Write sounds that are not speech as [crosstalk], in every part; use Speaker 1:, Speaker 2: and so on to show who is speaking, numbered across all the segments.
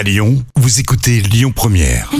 Speaker 1: À Lyon, vous écoutez Lyon Première.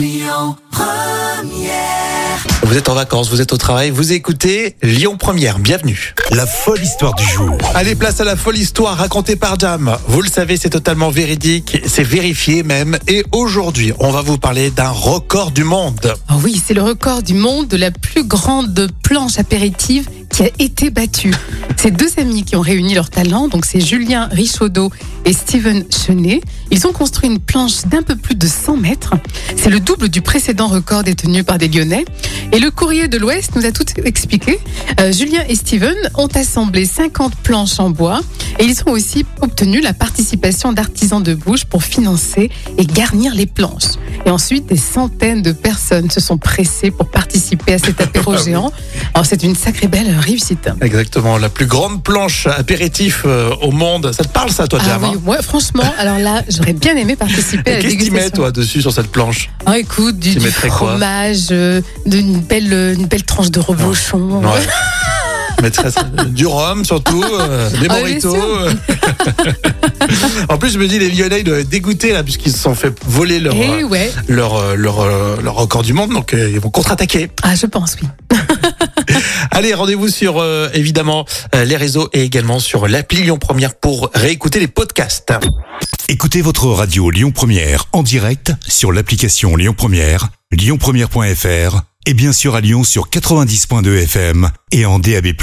Speaker 2: Vous êtes en vacances, vous êtes au travail, vous écoutez Lyon Première. Bienvenue.
Speaker 1: La folle histoire du jour.
Speaker 2: Allez, place à la folle histoire racontée par Jam. Vous le savez, c'est totalement véridique, c'est vérifié même. Et aujourd'hui, on va vous parler d'un record du monde.
Speaker 3: Ah oui, c'est le record du monde de la plus grande planche apéritive qui a été battue. C'est deux amis qui ont réuni leurs talents, donc c'est Julien Richaudot et Steven Chenet. Ils ont construit une planche d'un peu plus de 100 mètres. C'est le double du précédent record détenu par des Lyonnais. Et le courrier de l'Ouest nous a tout expliqué. Euh, Julien et Steven ont assemblé 50 planches en bois et ils ont aussi obtenu la participation d'artisans de bouche pour financer et garnir les planches. Et ensuite, des centaines de personnes se sont pressées pour participer à cet [laughs] apéro géant. Alors c'est une sacrée belle réussite.
Speaker 2: Exactement, la plus grande planche apéritif euh, au monde. Ça te parle ça, toi,
Speaker 3: Ah
Speaker 2: Jam
Speaker 3: oui,
Speaker 2: hein
Speaker 3: ouais, franchement, alors là, j'aurais bien aimé participer à la
Speaker 2: Qu'est-ce que tu mets, toi, dessus sur cette planche
Speaker 3: Ah, écoute, du, du fromage, euh, d'une belle, euh, une belle tranche de reblochon.
Speaker 2: Ouais. [laughs] Du rhum surtout, euh, des
Speaker 3: Ah, sûr.
Speaker 2: euh. [laughs] en plus, je me dis, les Lyonnais ils doivent être dégoûtés là, puisqu'ils se sont fait voler leur,
Speaker 3: Eh ouais,
Speaker 2: leur, leur, leur record du monde, donc ils vont contre-attaquer.
Speaker 3: ah, je pense, oui. [laughs] [laughs]
Speaker 2: Allez, rendez-vous sur euh, évidemment euh, les réseaux et également sur l'appli Lyon Première pour réécouter les podcasts.
Speaker 1: Écoutez votre radio Lyon Première en direct sur l'application Lyon Première, lyonpremière.fr et bien sûr à Lyon sur 90.2 FM et en DAB+.